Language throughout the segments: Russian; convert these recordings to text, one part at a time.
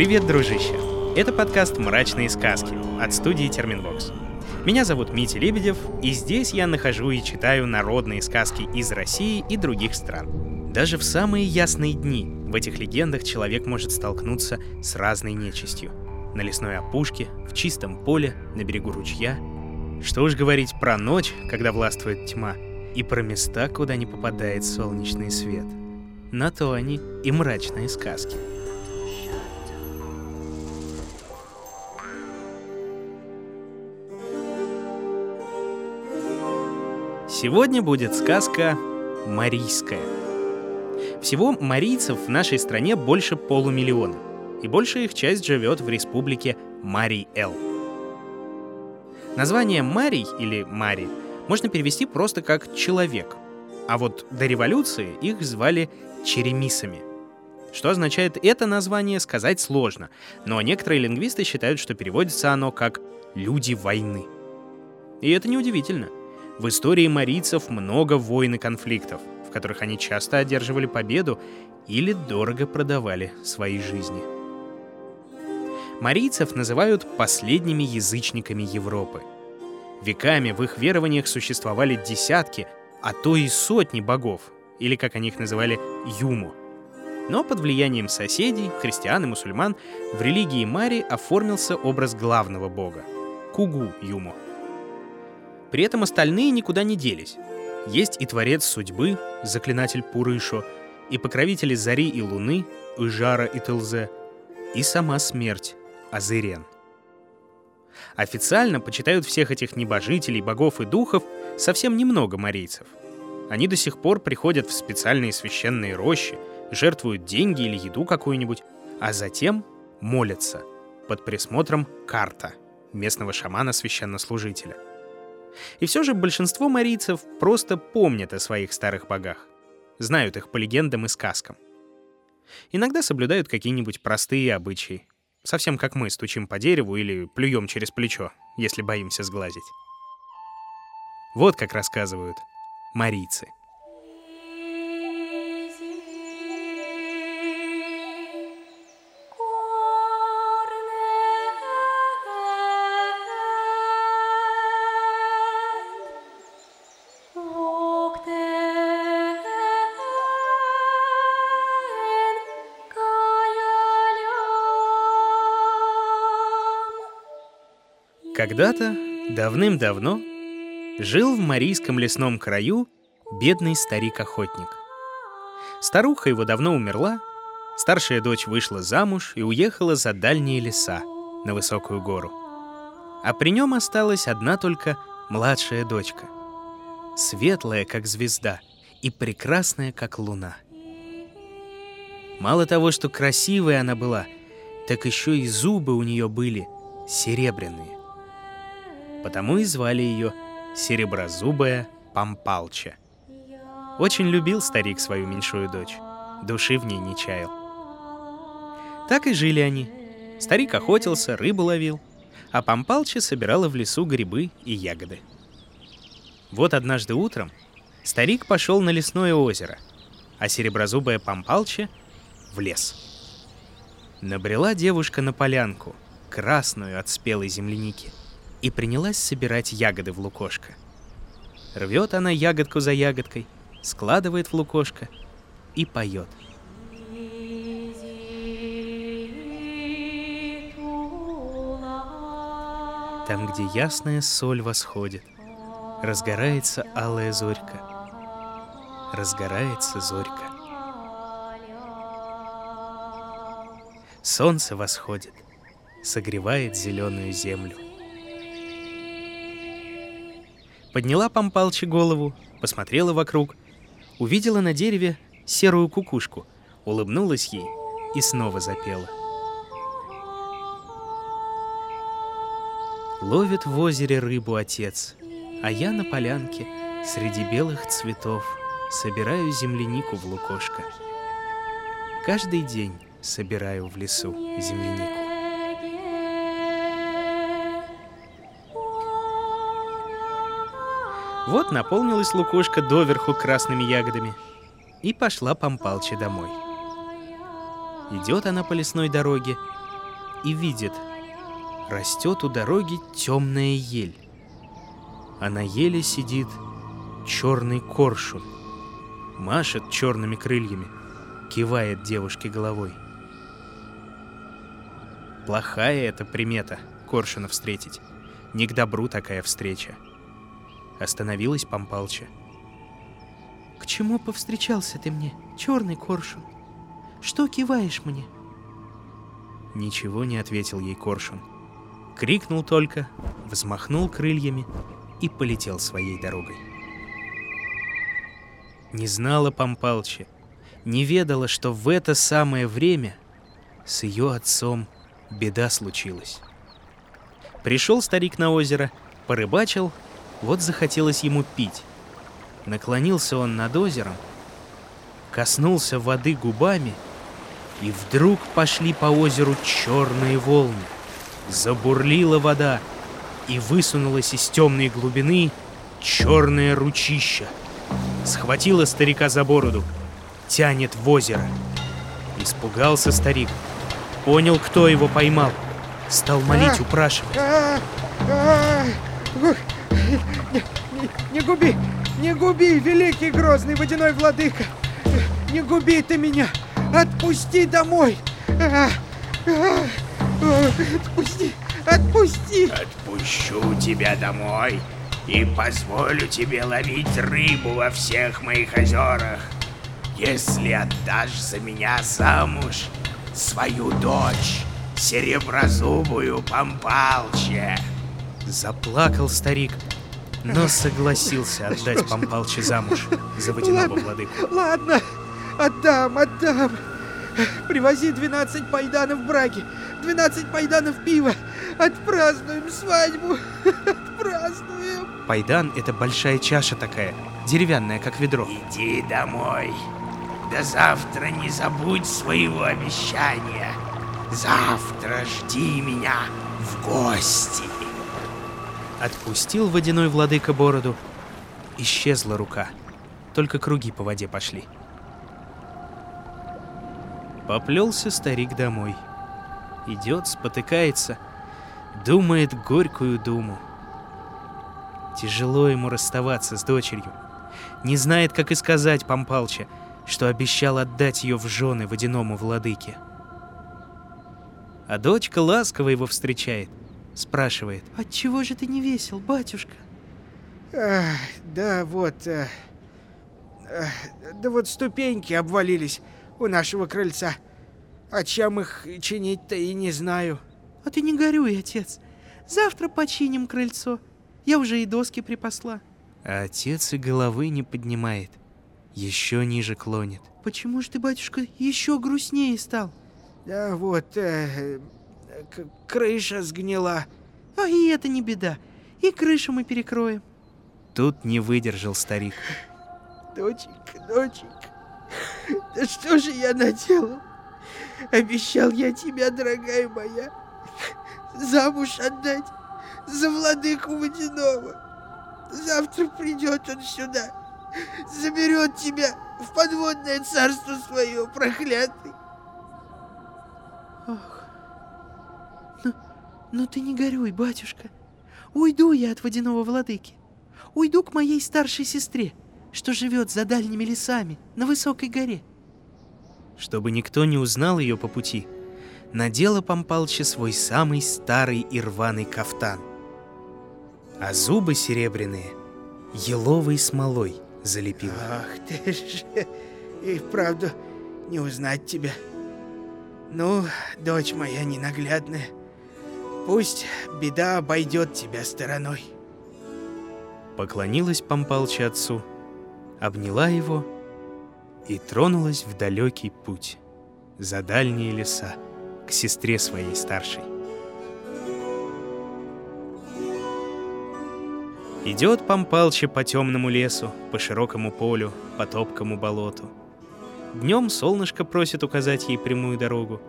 Привет, дружище! Это подкаст «Мрачные сказки» от студии Терминвокс. Меня зовут Митя Лебедев, и здесь я нахожу и читаю народные сказки из России и других стран. Даже в самые ясные дни в этих легендах человек может столкнуться с разной нечистью. На лесной опушке, в чистом поле, на берегу ручья. Что уж говорить про ночь, когда властвует тьма, и про места, куда не попадает солнечный свет. На то они и мрачные сказки. Сегодня будет сказка «Марийская». Всего марийцев в нашей стране больше полумиллиона, и большая их часть живет в республике Марий-Эл. Название Марий или Мари можно перевести просто как «человек», а вот до революции их звали черемисами. Что означает это название, сказать сложно, но некоторые лингвисты считают, что переводится оно как «люди войны». И это неудивительно — в истории марийцев много войн и конфликтов, в которых они часто одерживали победу или дорого продавали свои жизни. Марийцев называют последними язычниками Европы. Веками в их верованиях существовали десятки, а то и сотни богов, или, как они их называли, юму. Но под влиянием соседей, христиан и мусульман, в религии Мари оформился образ главного бога — Кугу Юму — при этом остальные никуда не делись. Есть и Творец Судьбы, заклинатель Пурышо, и покровители Зари и Луны, Ижара и Телзе, и сама смерть, Азырен. Официально почитают всех этих небожителей, богов и духов совсем немного марийцев. Они до сих пор приходят в специальные священные рощи, жертвуют деньги или еду какую-нибудь, а затем молятся под присмотром карта, местного шамана-священнослужителя — и все же большинство марийцев просто помнят о своих старых богах, знают их по легендам и сказкам. Иногда соблюдают какие-нибудь простые обычаи, совсем как мы стучим по дереву или плюем через плечо, если боимся сглазить. Вот как рассказывают марийцы — Когда-то, давным-давно, жил в Марийском лесном краю бедный старик-охотник. Старуха его давно умерла, старшая дочь вышла замуж и уехала за дальние леса, на высокую гору. А при нем осталась одна только младшая дочка, светлая, как звезда, и прекрасная, как луна. Мало того, что красивая она была, так еще и зубы у нее были серебряные потому и звали ее Сереброзубая Пампалча. Очень любил старик свою меньшую дочь, души в ней не чаял. Так и жили они. Старик охотился, рыбу ловил, а Пампалча собирала в лесу грибы и ягоды. Вот однажды утром старик пошел на лесное озеро, а сереброзубая Пампалча — в лес. Набрела девушка на полянку, красную от спелой земляники — и принялась собирать ягоды в лукошко. Рвет она ягодку за ягодкой, складывает в лукошко и поет. Там, где ясная соль восходит, разгорается алая зорька. Разгорается зорька. Солнце восходит, согревает зеленую землю. Подняла Пампалчи голову, посмотрела вокруг, увидела на дереве серую кукушку, улыбнулась ей и снова запела. Ловит в озере рыбу отец, а я на полянке среди белых цветов собираю землянику в лукошко. Каждый день собираю в лесу землянику. Вот наполнилась лукошка доверху красными ягодами. И пошла Пампалча домой. Идет она по лесной дороге и видит, растет у дороги темная ель. А на еле сидит черный коршун. Машет черными крыльями, кивает девушке головой. Плохая эта примета — коршуна встретить. Не к добру такая встреча. Остановилась Пампалча. К чему повстречался ты мне, черный коршун? Что киваешь мне? Ничего не ответил ей коршун. Крикнул только, взмахнул крыльями и полетел своей дорогой. Не знала Пампалча, не ведала, что в это самое время с ее отцом беда случилась. Пришел старик на озеро, порыбачил, вот захотелось ему пить. Наклонился он над озером, коснулся воды губами, и вдруг пошли по озеру черные волны. Забурлила вода, и высунулась из темной глубины черное ручище. Схватила старика за бороду, тянет в озеро. Испугался старик, понял, кто его поймал, стал молить, а, упрашивать. Не, не, не губи, не губи, великий грозный водяной владыка! Не губи ты меня! Отпусти домой! Отпусти! Отпусти! Отпущу тебя домой и позволю тебе ловить рыбу во всех моих озерах. Если отдашь за меня замуж свою дочь, сереброзубую Пампалче. Заплакал старик, но согласился отдать Пампалче замуж за водяного ладно, владыку. Ладно, отдам, отдам. Привози 12 пайданов браки, 12 пайданов пива. Отпразднуем свадьбу. Отпразднуем. Пайдан — это большая чаша такая, деревянная, как ведро. Иди домой. До завтра не забудь своего обещания. Завтра жди меня в гости. Отпустил водяной владыка бороду. Исчезла рука. Только круги по воде пошли. Поплелся старик домой. Идет, спотыкается, думает горькую думу. Тяжело ему расставаться с дочерью. Не знает, как и сказать Пампалча, что обещал отдать ее в жены водяному владыке. А дочка ласково его встречает, спрашивает. «Отчего же ты не весел, батюшка?» а, «Да вот... А, а, да вот ступеньки обвалились у нашего крыльца. А чем их чинить-то и не знаю». «А ты не горюй, отец. Завтра починим крыльцо. Я уже и доски припасла». А отец и головы не поднимает. Еще ниже клонит. «Почему же ты, батюшка, еще грустнее стал?» Да вот, э, крыша сгнила. А и это не беда. И крышу мы перекроем. Тут не выдержал старик. Доченька, доченька, да что же я наделал? Обещал я тебя, дорогая моя, замуж отдать за владыку водяного. Завтра придет он сюда, заберет тебя в подводное царство свое, проклятый. Ну, ну ты не горюй, батюшка. Уйду я от водяного владыки. Уйду к моей старшей сестре, что живет за дальними лесами, на высокой горе. Чтобы никто не узнал ее по пути, надела Пампалча свой самый старый и рваный кафтан. А зубы серебряные еловой смолой залепила. Ах ты ж, и вправду не узнать тебя. Ну, дочь моя ненаглядная, пусть беда обойдет тебя стороной. Поклонилась Пампалча отцу, обняла его и тронулась в далекий путь, за дальние леса, к сестре своей старшей. Идет Пампалча по темному лесу, по широкому полю, по топкому болоту — Днем солнышко просит указать ей прямую дорогу,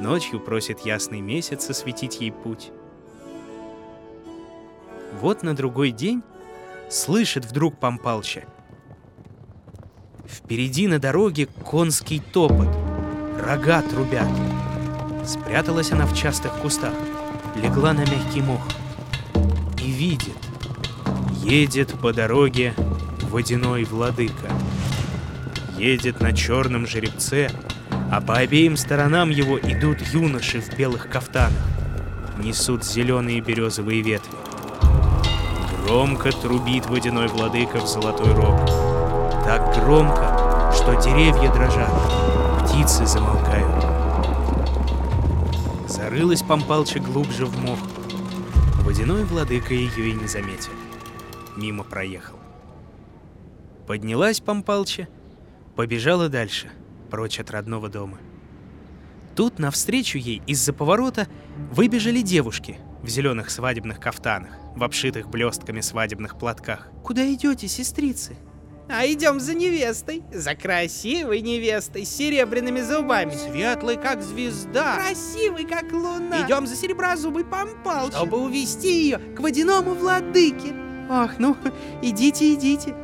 ночью просит ясный месяц осветить ей путь. Вот на другой день слышит вдруг Пампалча. Впереди на дороге конский топот, рога трубят. Спряталась она в частых кустах, легла на мягкий мох и видит, едет по дороге водяной владыка. Едет на черном жеребце, а по обеим сторонам его идут юноши в белых кафтанах, несут зеленые березовые ветви. Громко трубит водяной владыка в золотой рог. Так громко, что деревья дрожат, птицы замолкают. Зарылась Пампалча глубже в мох. Водяной владыка ее и не заметил. Мимо проехал. Поднялась Пампалча, побежала дальше, прочь от родного дома. Тут навстречу ей из-за поворота выбежали девушки в зеленых свадебных кафтанах, в обшитых блестками свадебных платках. Куда идете, сестрицы? А идем за невестой, за красивой невестой с серебряными зубами. Светлый, как звезда. Красивый, как луна. Идем за сереброзубой помпалчи. чтобы увести ее к водяному владыке. Ах, ну, идите, идите.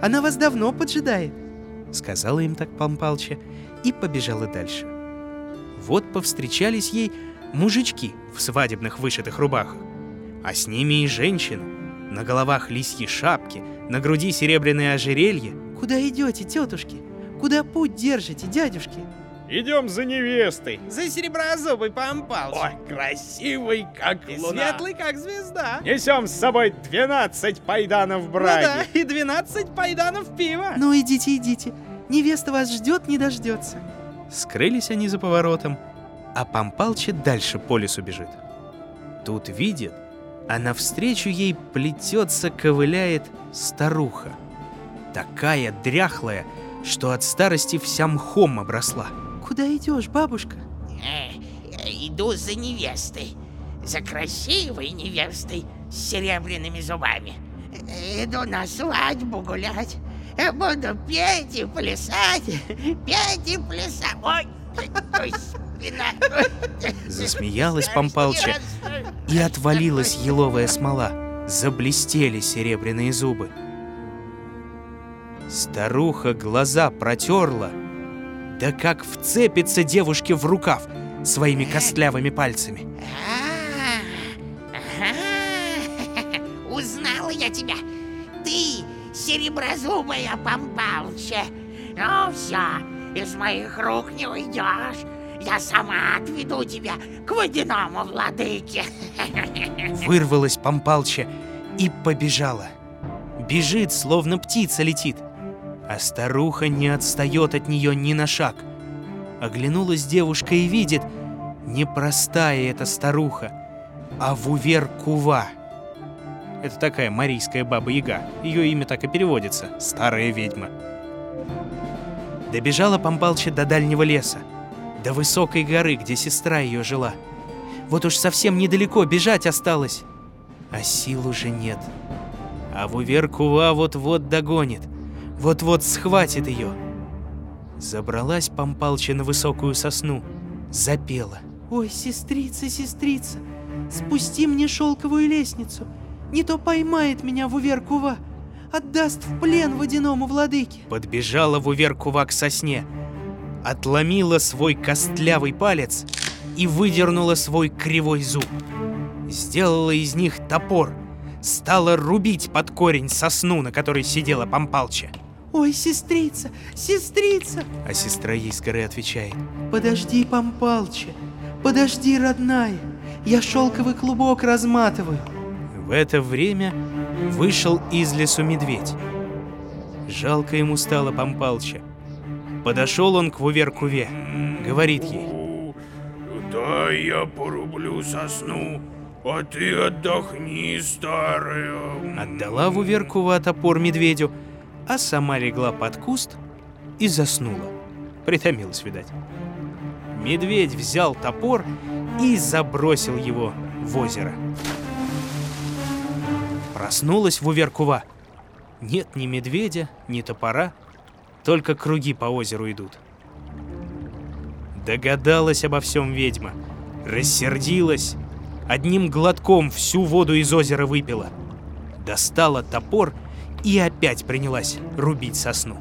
Она вас давно поджидает. Сказала им так Пампалча и побежала дальше. Вот повстречались ей мужички в свадебных вышитых рубахах, а с ними и женщины. На головах лисьи шапки, на груди серебряные ожерелья. Куда идете, тетушки? Куда путь держите, дядюшки? Идем за невестой. за сереброзубый помпал. Ой, красивый, как И луна. светлый, как звезда. Несем с собой 12 пайданов Ну браги. да, и 12 пайданов пива. Ну, идите, идите. Невеста вас ждет, не дождется. Скрылись они за поворотом, а Пампалча дальше по лесу бежит. Тут видит, а навстречу ей плетется, ковыляет старуха. Такая дряхлая, что от старости вся мхом обросла. Куда идешь, бабушка? Э, Иду за невестой. За красивой невестой с серебряными зубами. Иду на свадьбу гулять. Буду петь и плясать. Петь и плясать. Ой, ой, спина. Засмеялась Пампалча, и отвалилась еловая смола. Заблестели серебряные зубы. Старуха глаза протерла, да как вцепится девушке в рукав своими костлявыми пальцами. А. Узнала я тебя. Ты сереброзубая помпалча. Ну все, из моих рук не уйдешь. Я сама отведу тебя к водяному владыке. Вырвалась Пампалча и побежала. Бежит, словно птица летит. А старуха не отстает от нее ни на шаг. Оглянулась девушка и видит, непростая эта старуха, а Вувер Кува. Это такая марийская баба-яга. Ее имя так и переводится – старая ведьма. Добежала Пампалча до дальнего леса, до высокой горы, где сестра ее жила. Вот уж совсем недалеко бежать осталось, а сил уже нет. А Вувер Кува вот-вот догонит, вот-вот схватит ее. Забралась Пампалча на высокую сосну, запела. Ой, сестрица, сестрица, спусти мне шелковую лестницу. Не то поймает меня в уверкува, отдаст в плен водяному владыке. Подбежала Вувер Кува к сосне, отломила свой костлявый палец и выдернула свой кривой зуб. Сделала из них топор, стала рубить под корень сосну, на которой сидела Пампалча. Ой, сестрица, сестрица, А сестра ей с горы отвечает. подожди, Пампалча, подожди, родная, я шелковый клубок разматываю. В это время вышел из лесу медведь. Жалко ему стало Пампалча. Подошел он к Вуверкуве, говорит ей. Дай я порублю сосну, а ты отдохни, старая. Отдала Вуверкува топор медведю, а сама легла под куст и заснула. Притомилась, видать. Медведь взял топор и забросил его в озеро. Проснулась Вуверкува. Нет ни медведя, ни топора, только круги по озеру идут. Догадалась обо всем ведьма, рассердилась, одним глотком всю воду из озера выпила. Достала топор и опять принялась рубить сосну.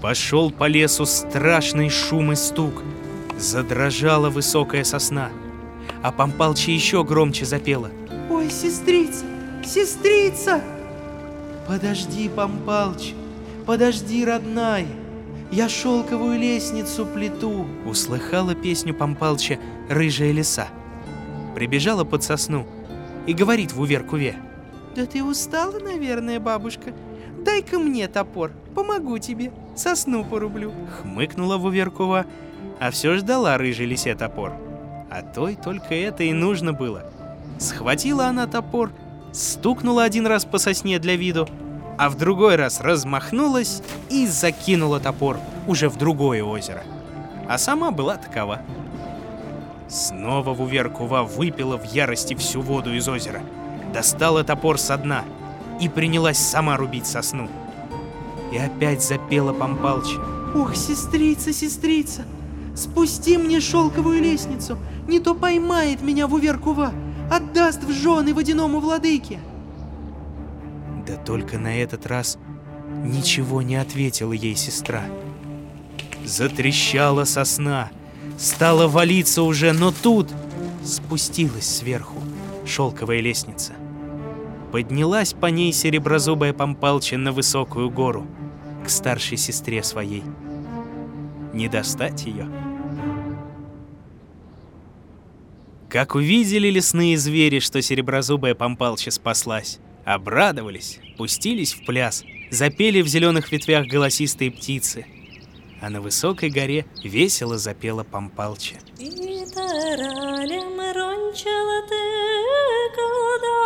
Пошел по лесу страшный шум и стук. Задрожала высокая сосна, а Пампалча еще громче запела. Ой, сестрица, сестрица! Подожди, Пампалч, подожди, родная. Я шелковую лестницу плету. Услыхала песню Пампалча рыжая лиса. Прибежала под сосну и говорит в уверкуве. Да ты устала, наверное, бабушка. Дай-ка мне топор, помогу тебе, сосну порублю. Хмыкнула в уверкува, а все ждала рыжей лисе топор. А той только это и нужно было. Схватила она топор, стукнула один раз по сосне для виду, а в другой раз размахнулась и закинула топор уже в другое озеро. А сама была такова. Снова Вуверкува выпила в ярости всю воду из озера, достала топор со дна и принялась сама рубить сосну. И опять запела Пампалча. Ох, сестрица, сестрица, спусти мне шелковую лестницу, не то поймает меня Вуверкува, отдаст в жены водяному владыке. Да только на этот раз ничего не ответила ей сестра. Затрещала сосна, стала валиться уже, но тут спустилась сверху шелковая лестница. Поднялась по ней сереброзубая Пампалча на высокую гору, к старшей сестре своей. Не достать ее. Как увидели лесные звери, что сереброзубая Пампалча спаслась, обрадовались, пустились в пляс, запели в зеленых ветвях голосистые птицы, а на высокой горе весело запела Пампалча. По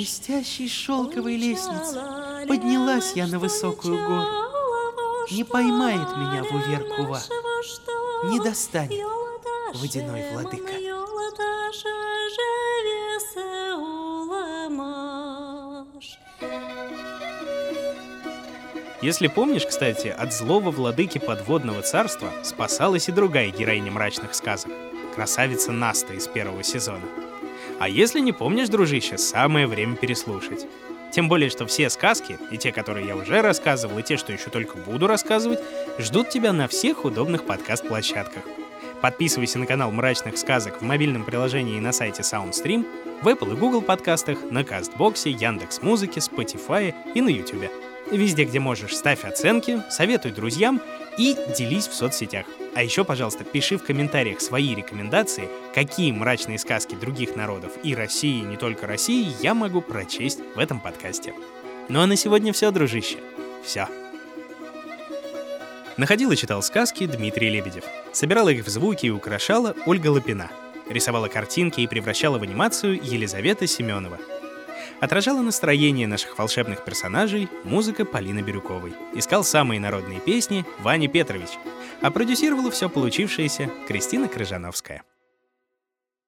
блестящей шелковой лестнице поднялась я на высокую гору. Не поймает меня в уверкува, не достанет водяной владыка. Если помнишь, кстати, от злого владыки подводного царства спасалась и другая героиня мрачных сказок — красавица Наста из первого сезона. А если не помнишь, дружище, самое время переслушать. Тем более, что все сказки, и те, которые я уже рассказывал, и те, что еще только буду рассказывать, ждут тебя на всех удобных подкаст-площадках. Подписывайся на канал «Мрачных сказок» в мобильном приложении и на сайте SoundStream, в Apple и Google подкастах, на Кастбоксе, Яндекс.Музыке, Spotify и на YouTube. Везде, где можешь, ставь оценки, советуй друзьям и делись в соцсетях. А еще, пожалуйста, пиши в комментариях свои рекомендации, какие мрачные сказки других народов и России, и не только России, я могу прочесть в этом подкасте. Ну а на сегодня все, дружище. Все. Находил и читал сказки Дмитрий Лебедев. Собирала их в звуки и украшала Ольга Лапина. Рисовала картинки и превращала в анимацию Елизавета Семенова. Отражала настроение наших волшебных персонажей музыка Полины Бирюковой. Искал самые народные песни Ваня Петрович. А продюсировала все получившееся Кристина Крыжановская.